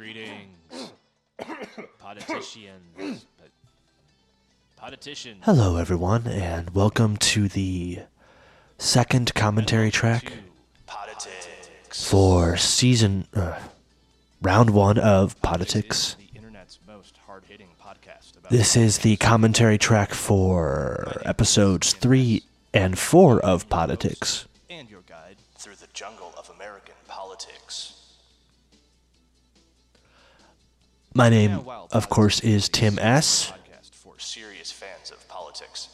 Greetings, politicians. Politicians. Hello, everyone, and welcome to the second commentary track for season uh, round one of Poditics. The internet's most hard-hitting podcast about This is the commentary track for episodes three and four of Poditics. My name, of course, is Tim S. For serious fans of Poditics.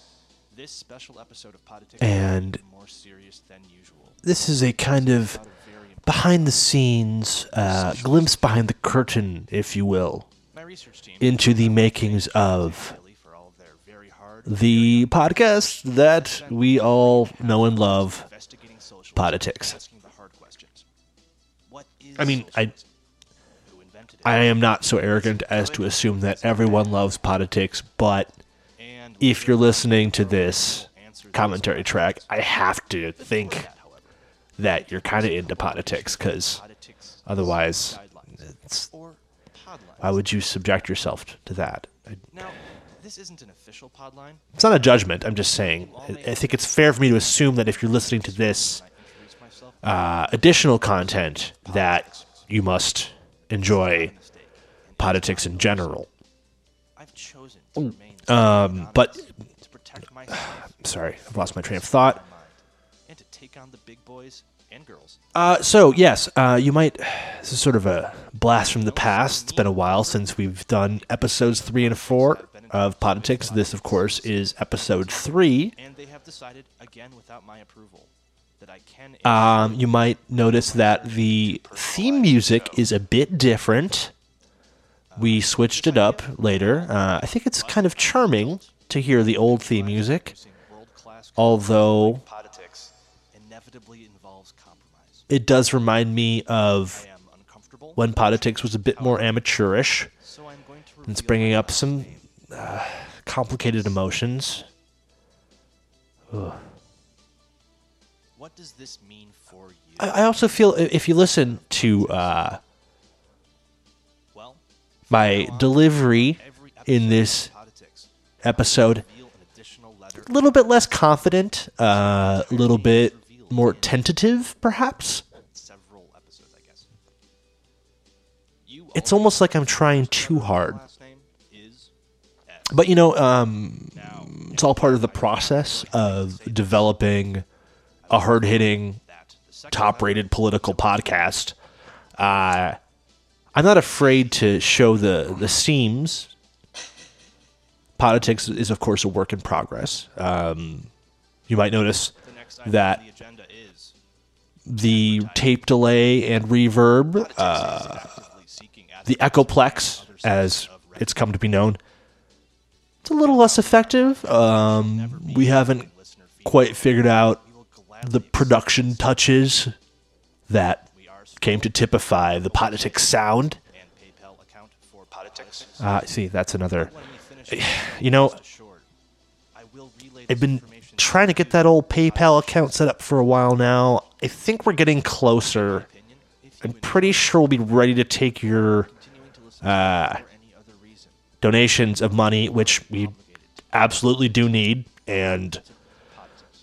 This special episode of Poditics And- more serious than usual. This is a kind of behind the scenes uh, glimpse behind the curtain, if you will, My research team into the makings of Billy for all of their very hard the podcast that we all know and love. Poditics. asking the hard questions. What is I mean, I I am not so arrogant as to assume that everyone loves Poditics, but if you're listening to this commentary track, I have to think that, you're kind of into Poditics, because otherwise, it's, why would you subject yourself to that? Now, this isn't an official podline. It's not a judgment. I'm just saying. I think it's fair for me to assume that if you're listening to this I introduce myself. uh, additional content, that you must enjoy Poditics in general. I've chosen to Um, but to protect myself sorry, I've lost my train of thought. and to take on the big boys and girls. Uh, so yes, uh, you might. This is sort of a blast from the past. It's been a while since we've done episodes three and four of Poditics. This, of course, is episode three. And they have decided, again without my approval, that I can Um, you might notice that the theme music is a bit different. We switched it up later. Uh, I think it's kind of charming to hear the old theme music, although politics inevitably involves compromise. it does remind me of I am uncomfortable, when politics was a bit more amateurish. so I'm going to It's bringing up some uh, complicated emotions. What does this mean for you? I, I also feel if you listen to uh, well, my delivery in this episode, reveal an additional letter. a little bit less confident, uh, a little bit more tentative, perhaps. Several episodes, I guess. You It's almost like I'm trying too hard. last name is X. But you know, um, it's all part of the process of developing a hard hitting, top rated political podcast. Uh, I'm not afraid to show the, the seams. Poditics is, of course, a work in progress. Um, you might notice that the tape delay and reverb, uh, the Echoplex, as it's come to be known, it's a little less effective. Um, we haven't quite figured out the production touches that came to typify the Poditics sound. and PayPal account for Poditics. Uh, see, that's another. When we finish this, You know, I will relay I've been trying to get that old PayPal account set up for a while now. I think we're getting closer. I'm pretty sure we'll be ready to take your continuing to listen uh, for any other reason. donations of money, which we absolutely do need and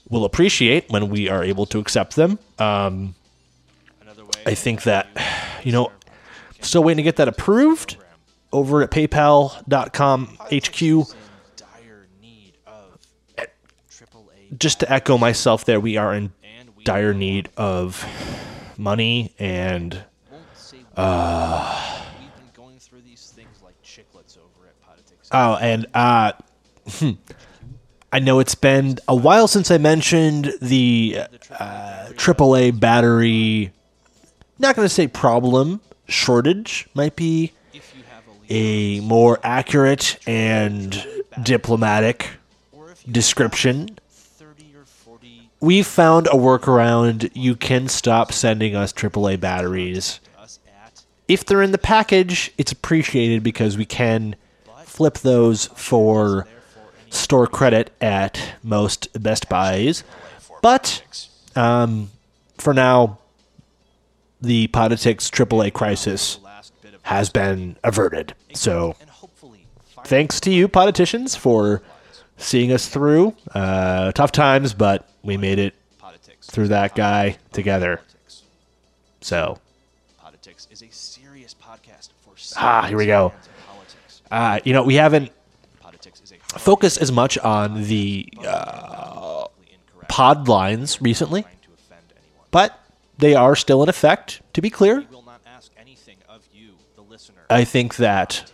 will appreciate when we are able to accept them. Um, I think that, you know, still waiting to get that approved over at paypal.com HQ. Just to echo myself there, we are in dire need of money and Uh. we've been going through these things like chiclets over at Poditics. Oh, and uh, hmm, I know it's been a while since I mentioned the uh, AAA battery. Not going to say problem, shortage might be a more accurate and diplomatic description. 30 or 40 We've found a workaround. You can stop sending us AAA batteries. If they're in the package, it's appreciated because we can flip those for store credit at most Best Buys. But um, for now, the Poditics AAA crisis the last bit of has been averted. So and hopefully find thanks to you, politicians, for seeing us through. Uh, tough times, but we made it through that guy together. So, Poditics is a serious podcast for Ah, here we go. Politics. uh, you know, we haven't Politics is a focused as much on the uh, pod lines recently, trying to offend anyone. but they are still in effect. To be clear, We will not ask anything of you, the listener. I think that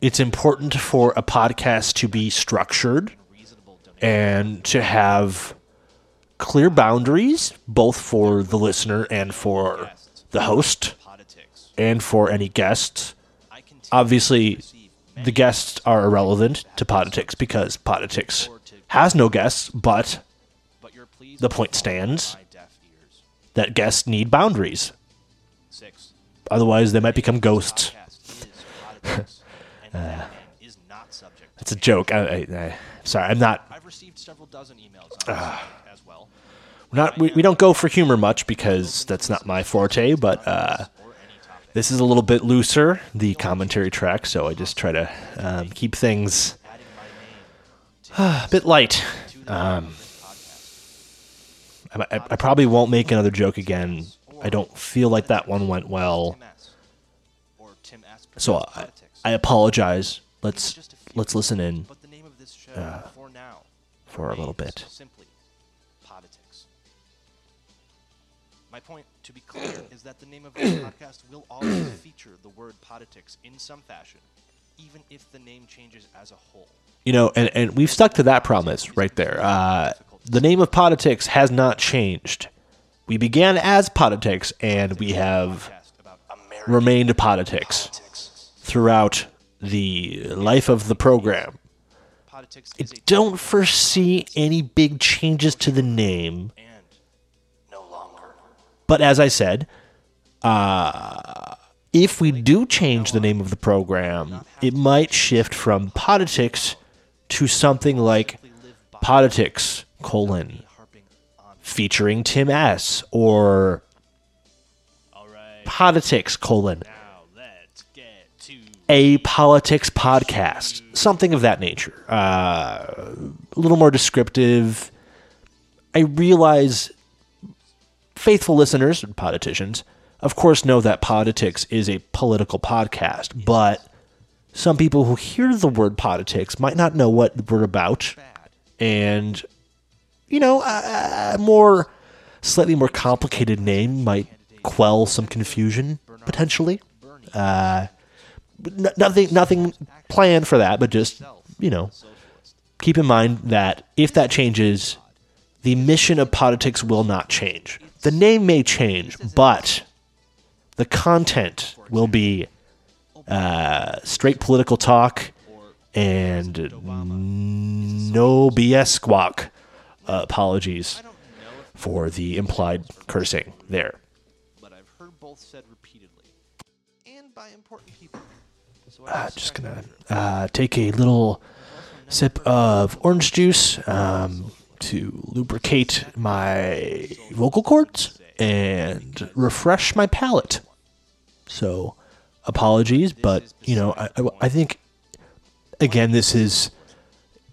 it's important for a podcast to be structured and to have clear boundaries, both for the listener and for the host and for any guests. Obviously, to receive many the guests are irrelevant to Poditics because Poditics has no guests, but but your pleas the point stands. on my deaf ears. that guests need boundaries. Otherwise, they might become ghosts. Podcast is Poditics, and that man is not subject. to It's a joke. I, I, I, sorry, I'm not. I've received several dozen emails subject as well, Not we, we don't go for humor much because that's not my forte. But uh, or any topic. This is a little bit looser, the commentary track. So I just try to um, keep things name a bit light. Um. I, I, probably won't make another joke again. I don't feel like that one went well. So I. I apologize. Let's let's listen in show, for a little bit. My point, to be clear, is that the name of this podcast will always feature the word Poditics in some fashion, even if the name changes as a whole. You know, and, and we've stuck to that promise right there. Uh, the name of Poditics has not changed. We began as Poditics, and we have remained Poditics throughout the life of the program. I don't foresee any big changes to the name, and no longer. But as I said, uh, if we do change the name of the program, it might shift from Poditics to something like Poditics colon featuring Tim S or Poditics colon a politics podcast, something of that nature. Uh, a little more descriptive. I realize faithful listeners and politicians, of course, know that Poditics is a political podcast, but some people who hear the word Poditics might not know what we're about. And, you know, a, a more, slightly more complicated name might quell some confusion, potentially. Uh, n- nothing, nothing planned for that, but just, you know, keep in mind that if that changes, the mission of Poditics will not change. The name may change, but the content will be uh, straight political talk and no BS squawk. Uh, apologies I don't know if, for the implied cursing there. but I've heard both said repeatedly, and by important people. I Uh, just gonna uh, take a little sip of orange juice um, to lubricate my vocal cords and refresh my palate. So, apologies, but you know, I, I, think again this is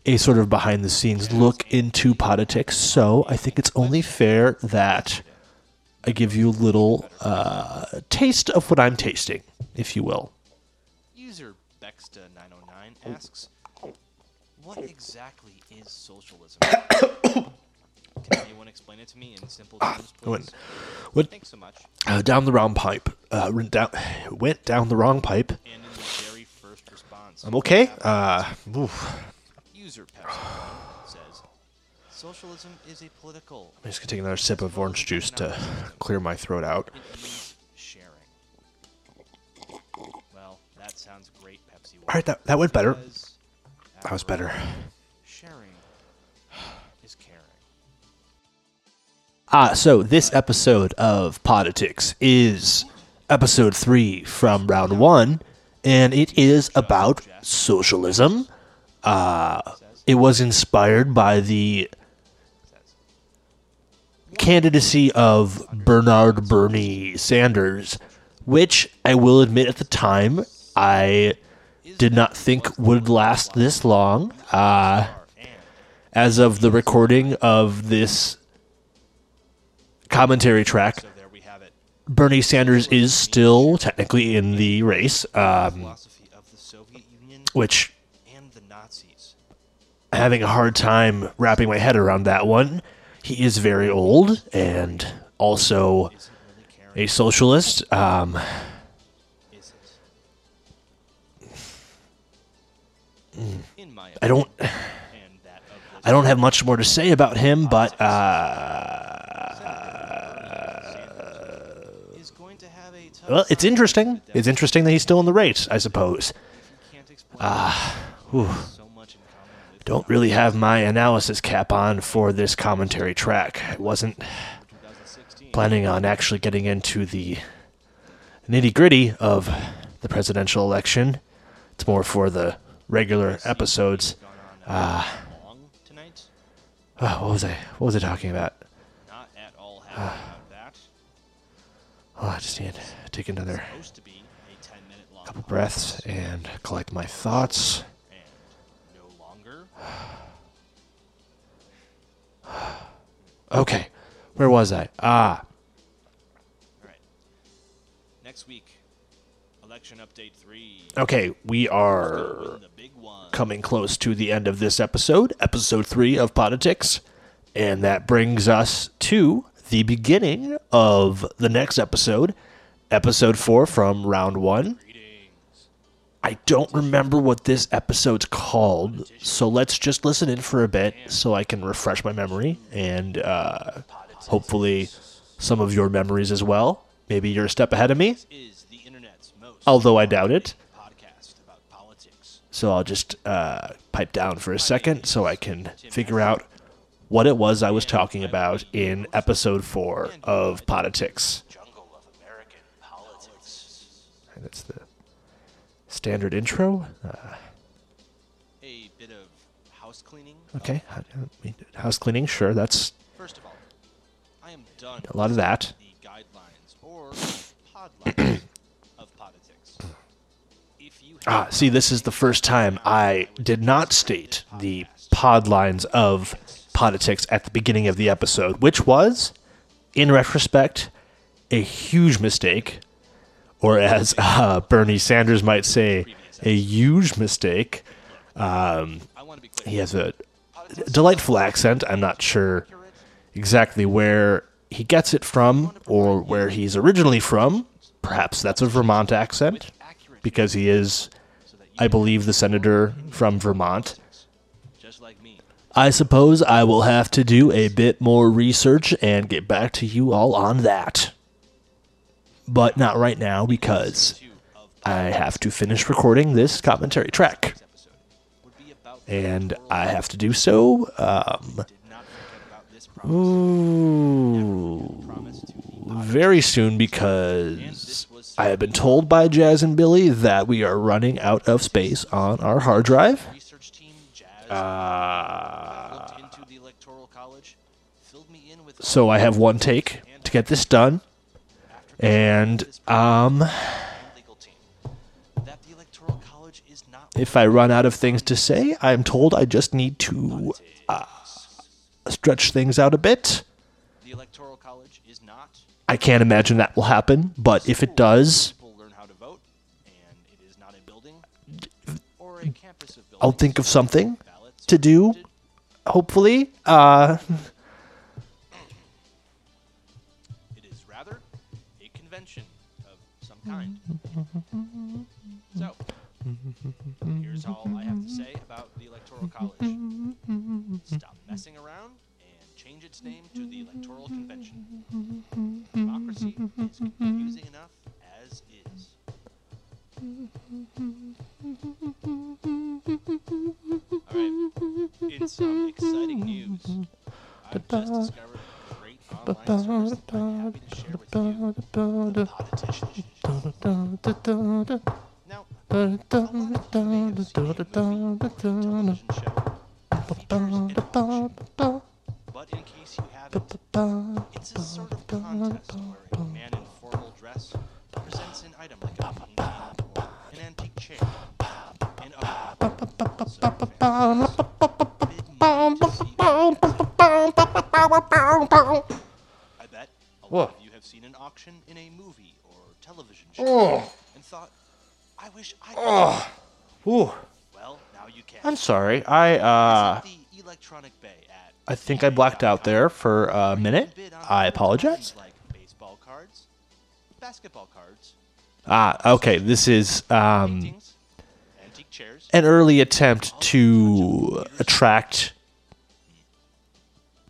a sort of behind the scenes look into Poditics. So I think it's only fair that I give you a little uh, taste of what I'm tasting, if you will. User Bexta909 asks, "What exactly is socialism?" Can anyone explain it to me in simple terms, What- please? what- Thanks so much. uh, down the wrong pipe. Uh, went down, went down the wrong pipe. And in the very first response, I'm okay. Uh, oof. user Pepsi says, "Socialism is a political. I'm just gonna take another sip of orange juice to clear my throat out. Sharing." Well, that sounds great, Pepsi. All right, that that went better. Because, That was better. Sharing is caring. Ah, so this episode of Poditics is episode three from round one, and it is about socialism. Uh, it was inspired by the candidacy of Bernard Bernie Sanders which I will admit at the time I did not think would last this long. Uh, as of the recording of this commentary track. Bernie Sanders is still technically in the race, um, which having a hard time wrapping my head around that one. He is very old and also a socialist. Um, I don't, and that of I don't have much more to say about him, but uh, is going to have a tough well, it's interesting. It's interesting that he's still in the race, I suppose. If you can't explain whew. so much in common with Don't really have my analysis cap on for this commentary track. I wasn't planning on actually getting into the nitty gritty of the presidential election. It's more for the regular episodes. Uh. Oh, what was I? What was I talking about? That. Oh, I just need to take another to be a 10 minute long couple breaths and collect my thoughts. and no longer. Okay, where was I? Ah, All right. Next week, update 3. okay, we are Win the big one. coming close to the end of this episode, episode three of Poditics. And that brings us to the beginning of the next episode, episode four from round one. I don't remember what this episode's called, so let's just listen in for a bit so I can refresh my memory and uh, hopefully some of your memories as well. Maybe you're a step ahead of me, This is the internet's most although I doubt it. podcast about politics. So I'll just uh, pipe down for a second so I can figure out what it was I was talking about in episode four of Poditics. Jungle of American politics. And That's the standard intro. Uh, A bit of house cleaning. okay, house cleaning, sure, that's First of all, I am done a lot of that. Ah, see, this is the first time I did not state the pod lines of Poditics at the beginning of the episode, which was, in retrospect, a huge mistake, or as uh, Bernie Sanders might say, a huge mistake. Clear. He has a delightful accent. I'm not sure exactly where he gets it from or where he's originally from. Perhaps that's a Vermont accent, because he is, I believe, the senator from Vermont. just like me. I suppose I will have to do a bit more research and get back to you all on that. But not right now because I have to finish recording this commentary track. this episode would be about And I have to do so um, did not forget about this promise. ooh, promise to the very soon because I have been told by Jazz and Billy that we are running out of space on our hard drive. research team Jazz Uh, looked into the electoral college, filled me in with so I have one take to get this done. And um, legal team that the electoral college is not if I run out of things to say, I'm told I just need to uh, stretch things out a bit. the electoral college is not I can't imagine that will happen, but if it does, people learn how to vote and it is not a building or a campus of buildings I'll think of something to do. Hopefully, uh, it is rather a convention of some kind so here's all I have to say about the electoral college stop messing around and change its name to the electoral convention is confusing enough as is. Alright, in some exciting news, I've just discovered great online that. But in case you haven't, it's a sort of contest where show and thought, I wish I could. Ooh. Well, now you can. I'm sorry. I uh the Electronic Bay at I think I blacked out there for a minute. I apologize. Like baseball cards, basketball cards, Ah, okay. This is um antique chairs, an early attempt to attract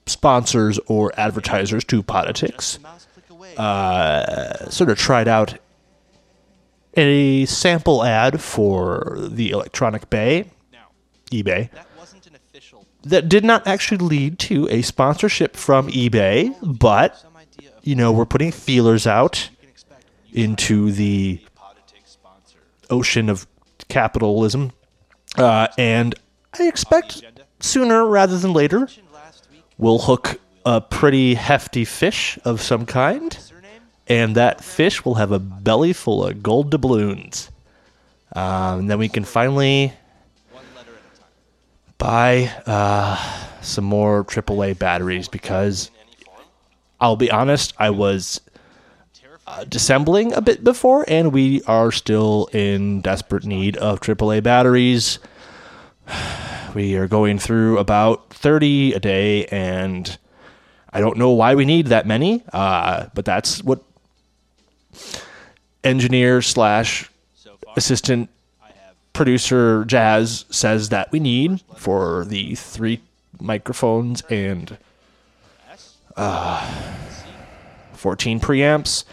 sponsors or advertisers to Poditics. a mouse click away. Uh, sort of tried out a sample ad for the Electronic Bay, now, eBay, that wasn't an official that did not actually lead to a sponsorship from eBay, but, some idea of you know, we're putting feelers out you can expect you into the a Poditics sponsor. ocean of capitalism. Uh, and I expect sooner rather than later, mentioned last week. we'll hook a pretty hefty fish of some kind? And that fish will have a belly full of gold doubloons. Um, and then we can finally buy uh, some more AAA batteries because. I'll be honest, I was uh, dissembling a bit before, and we are still in desperate need of AAA batteries. We are going through about 30 a day, and I don't know why we need that many, uh, but that's what engineer slash assistant producer Jazz says that we need for the three microphones and S. 14 preamps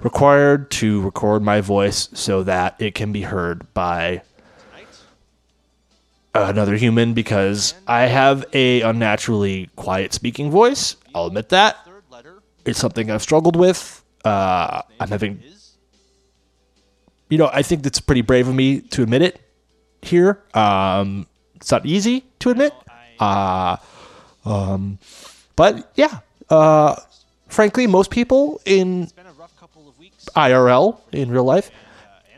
required to record my voice so that it can be heard by another human because I have a unnaturally quiet speaking voice. I'll admit that. It's something I've struggled with. Uh, I'm having, you know, I think it's pretty brave of me to admit it here. Um, it's not easy to admit. Uh, um, but yeah, uh, frankly, most people in. IRL in real life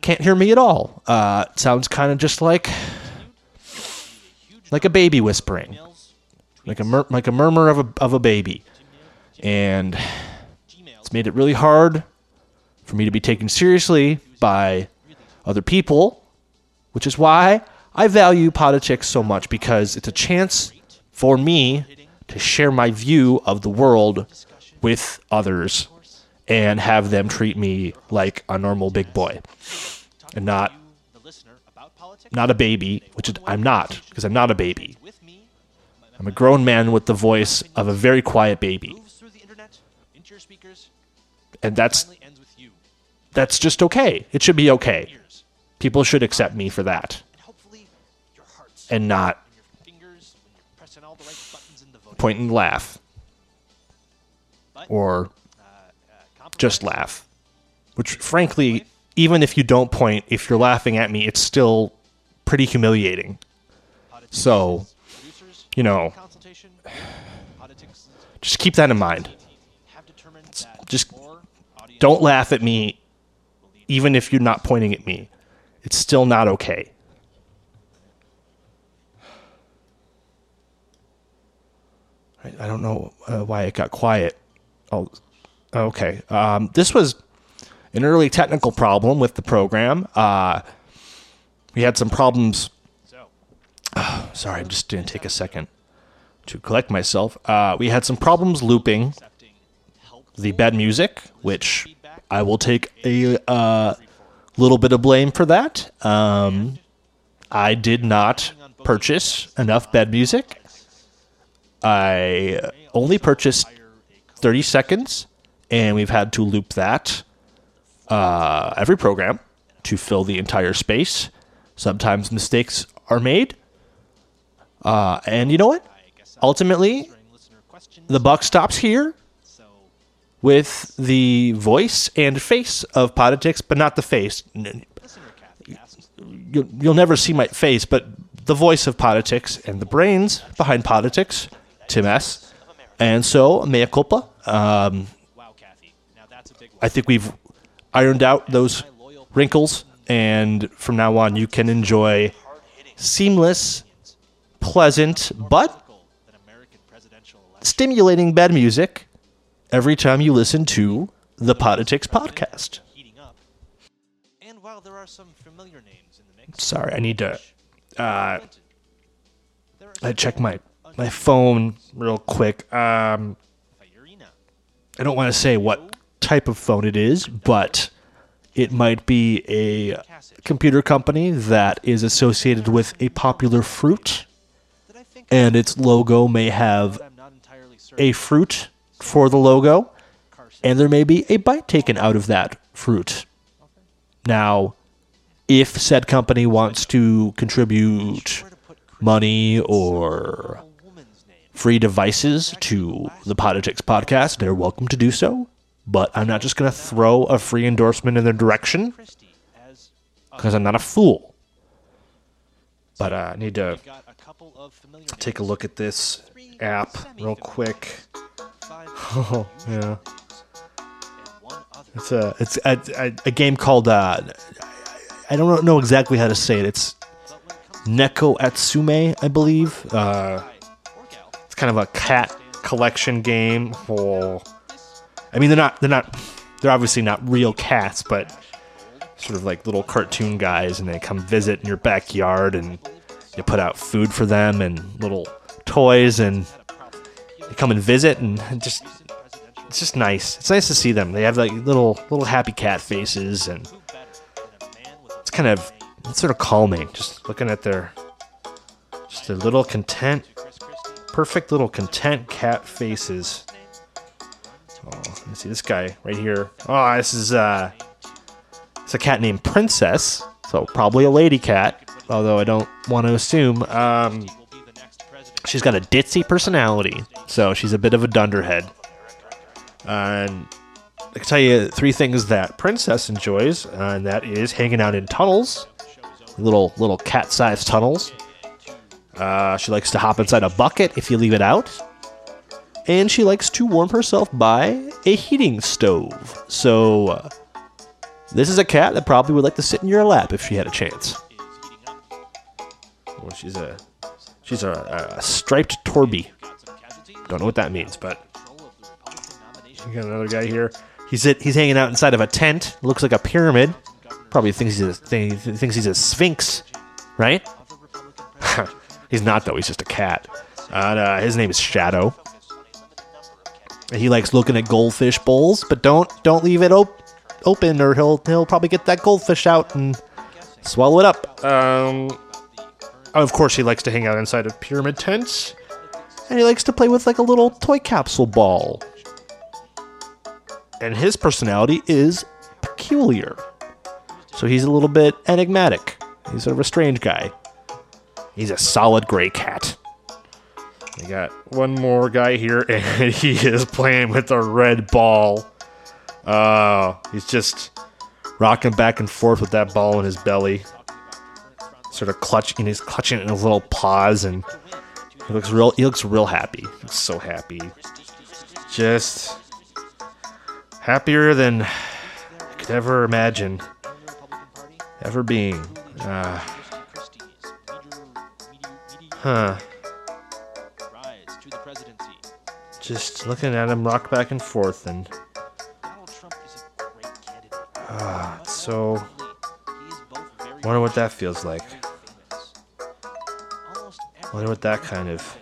can't hear me at all. Uh, it sounds kind of just like like a baby whispering, like a mur- like a murmur of a of a baby, and made it really hard for me to be taken seriously by other people, which is why I value Poditics so much because it's a chance for me to share my view of the world with others and have them treat me like a normal big boy and not not a baby, which I'm not because I'm not a baby. I'm a grown man with the voice of a very quiet baby, and that's that's just okay. It should be okay. People should accept me for that and not point and laugh or just laugh. Which, frankly, even if you don't point, if you're laughing at me, it's still pretty humiliating. So, you know, just keep that in mind. just Don't laugh at me, even if you're not pointing at me. It's still not okay. I, don't know uh, why it got quiet. Oh, okay. Um, this was an early technical problem with the program. Uh, we had some problems. So, Sorry, I'm just going to take a second to collect myself. Uh, we had some problems looping the bad music, which I will take a uh, little bit of blame for that. Um, I did not purchase enough bed music. I only purchased 30 seconds, and we've had to loop that uh, every program to fill the entire space. Sometimes mistakes are made. Uh, and you know what? Ultimately, the buck stops here with the voice and face of Poditics, but not the face. You'll, never see my face, but the voice of Poditics and the brains behind Poditics, Tim S. And so, mea culpa. Um. I think we've ironed out those wrinkles, and from now on, you can enjoy seamless, pleasant, but stimulating bed music every time you listen to the Poditics podcast. And while there are some familiar names in the mix, Sorry, I need to uh, Clinton, there are I check my my phone real quick. Um, I don't want to say what type of phone it is, but it might be a computer company that is associated with a popular fruit, that I think and its logo may have but I'm not entirely certain. a fruit for the logo, and there may be a bite taken out of that fruit. Now, if said company wants to contribute money or free devices to the Poditics podcast, they're welcome to do so. But I'm not just going to throw a free endorsement in their direction because I'm not a fool. But uh, I need to take a look at this app real quick. Oh, yeah. It's a it's a, a, a game called uh, I don't know exactly how to say it. It's Neko Atsume, I believe. Uh, it's kind of a cat collection game. For I mean, they're not they're not they're obviously not real cats, but sort of like little cartoon guys, and they come visit in your backyard, and you put out food for them and little toys, and they come and visit, and just it's just nice. It's nice to see them. They have like little little happy cat faces, and it's kind of it's sort of calming just looking at their just their little content perfect little content cat faces oh let me see this guy right here oh this is uh it's a cat named princess so probably a lady cat although i don't want to assume um she's got a ditzy personality so she's a bit of a dunderhead. And i can tell you three things that princess enjoys and that is hanging out in tunnels little little cat-sized tunnels. Uh, she likes to hop inside a bucket if you leave it out. And she likes to warm herself by a heating stove. So uh, this is a cat that probably would like to sit in your lap if she had a chance. Well, she's a she's a, a striped torbie don't know what that means but. We got another guy here. He's it. He's hanging out inside of a tent. Looks like a pyramid. Probably thinks he's a th- thinks he's a sphinx, right? He's not though. He's just a cat. Uh, his name is Shadow. He likes looking at goldfish bowls, but don't don't leave it op- open, or he'll he'll probably get that goldfish out and swallow it up. Um, of course, he likes to hang out inside of pyramid tents, and he likes to play with like a little toy capsule ball. And his personality is peculiar, so he's a little bit enigmatic. He's sort of a strange guy. He's a solid gray cat. We got one more guy here, and he is playing with a red ball. Oh, he's just rocking back and forth with that ball in his belly, sort of clutching. He's clutching it in his little paws, and he looks real. He looks real happy. So happy, just happier than I could ever imagine ever being. Uh, huh. Just looking at him rock back and forth, and ah, so. Wonder what that feels like. Wonder what that kind of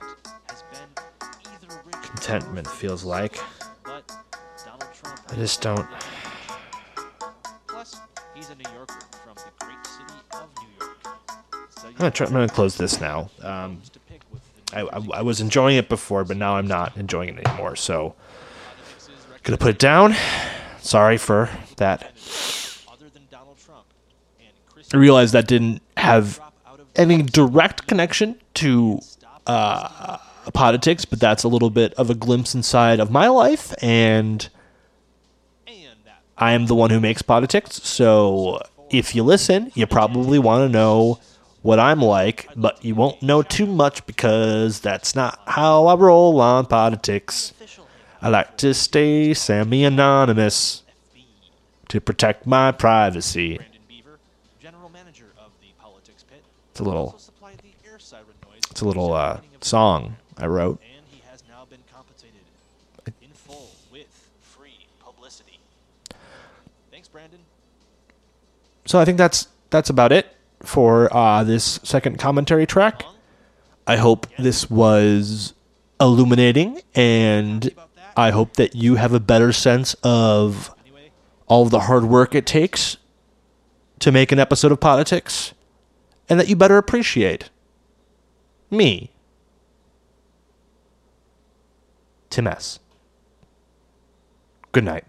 contentment feels like. I just don't. I'm gonna try. I'm gonna close this now. Um, I, I, I was enjoying it before, but now I'm not enjoying it anymore. So, gonna put it down. Sorry for that. I realized that didn't have any direct connection to uh, politics, but that's a little bit of a glimpse inside of my life, and I am the one who makes Poditics. So if you listen, you probably want to know what I'm like, but you won't know too much because that's not how I roll on Poditics. I like to stay semi anonymous. to protect my privacy. Brandon Beaver, general manager of the Poditics Pit, It's a little, it's a little uh, song I wrote. So I think that's that's about it for uh, this second commentary track. I hope this was illuminating, and I hope that you have a better sense of all the hard work it takes to make an episode of Poditics, and that you better appreciate me, Tim S. Good night.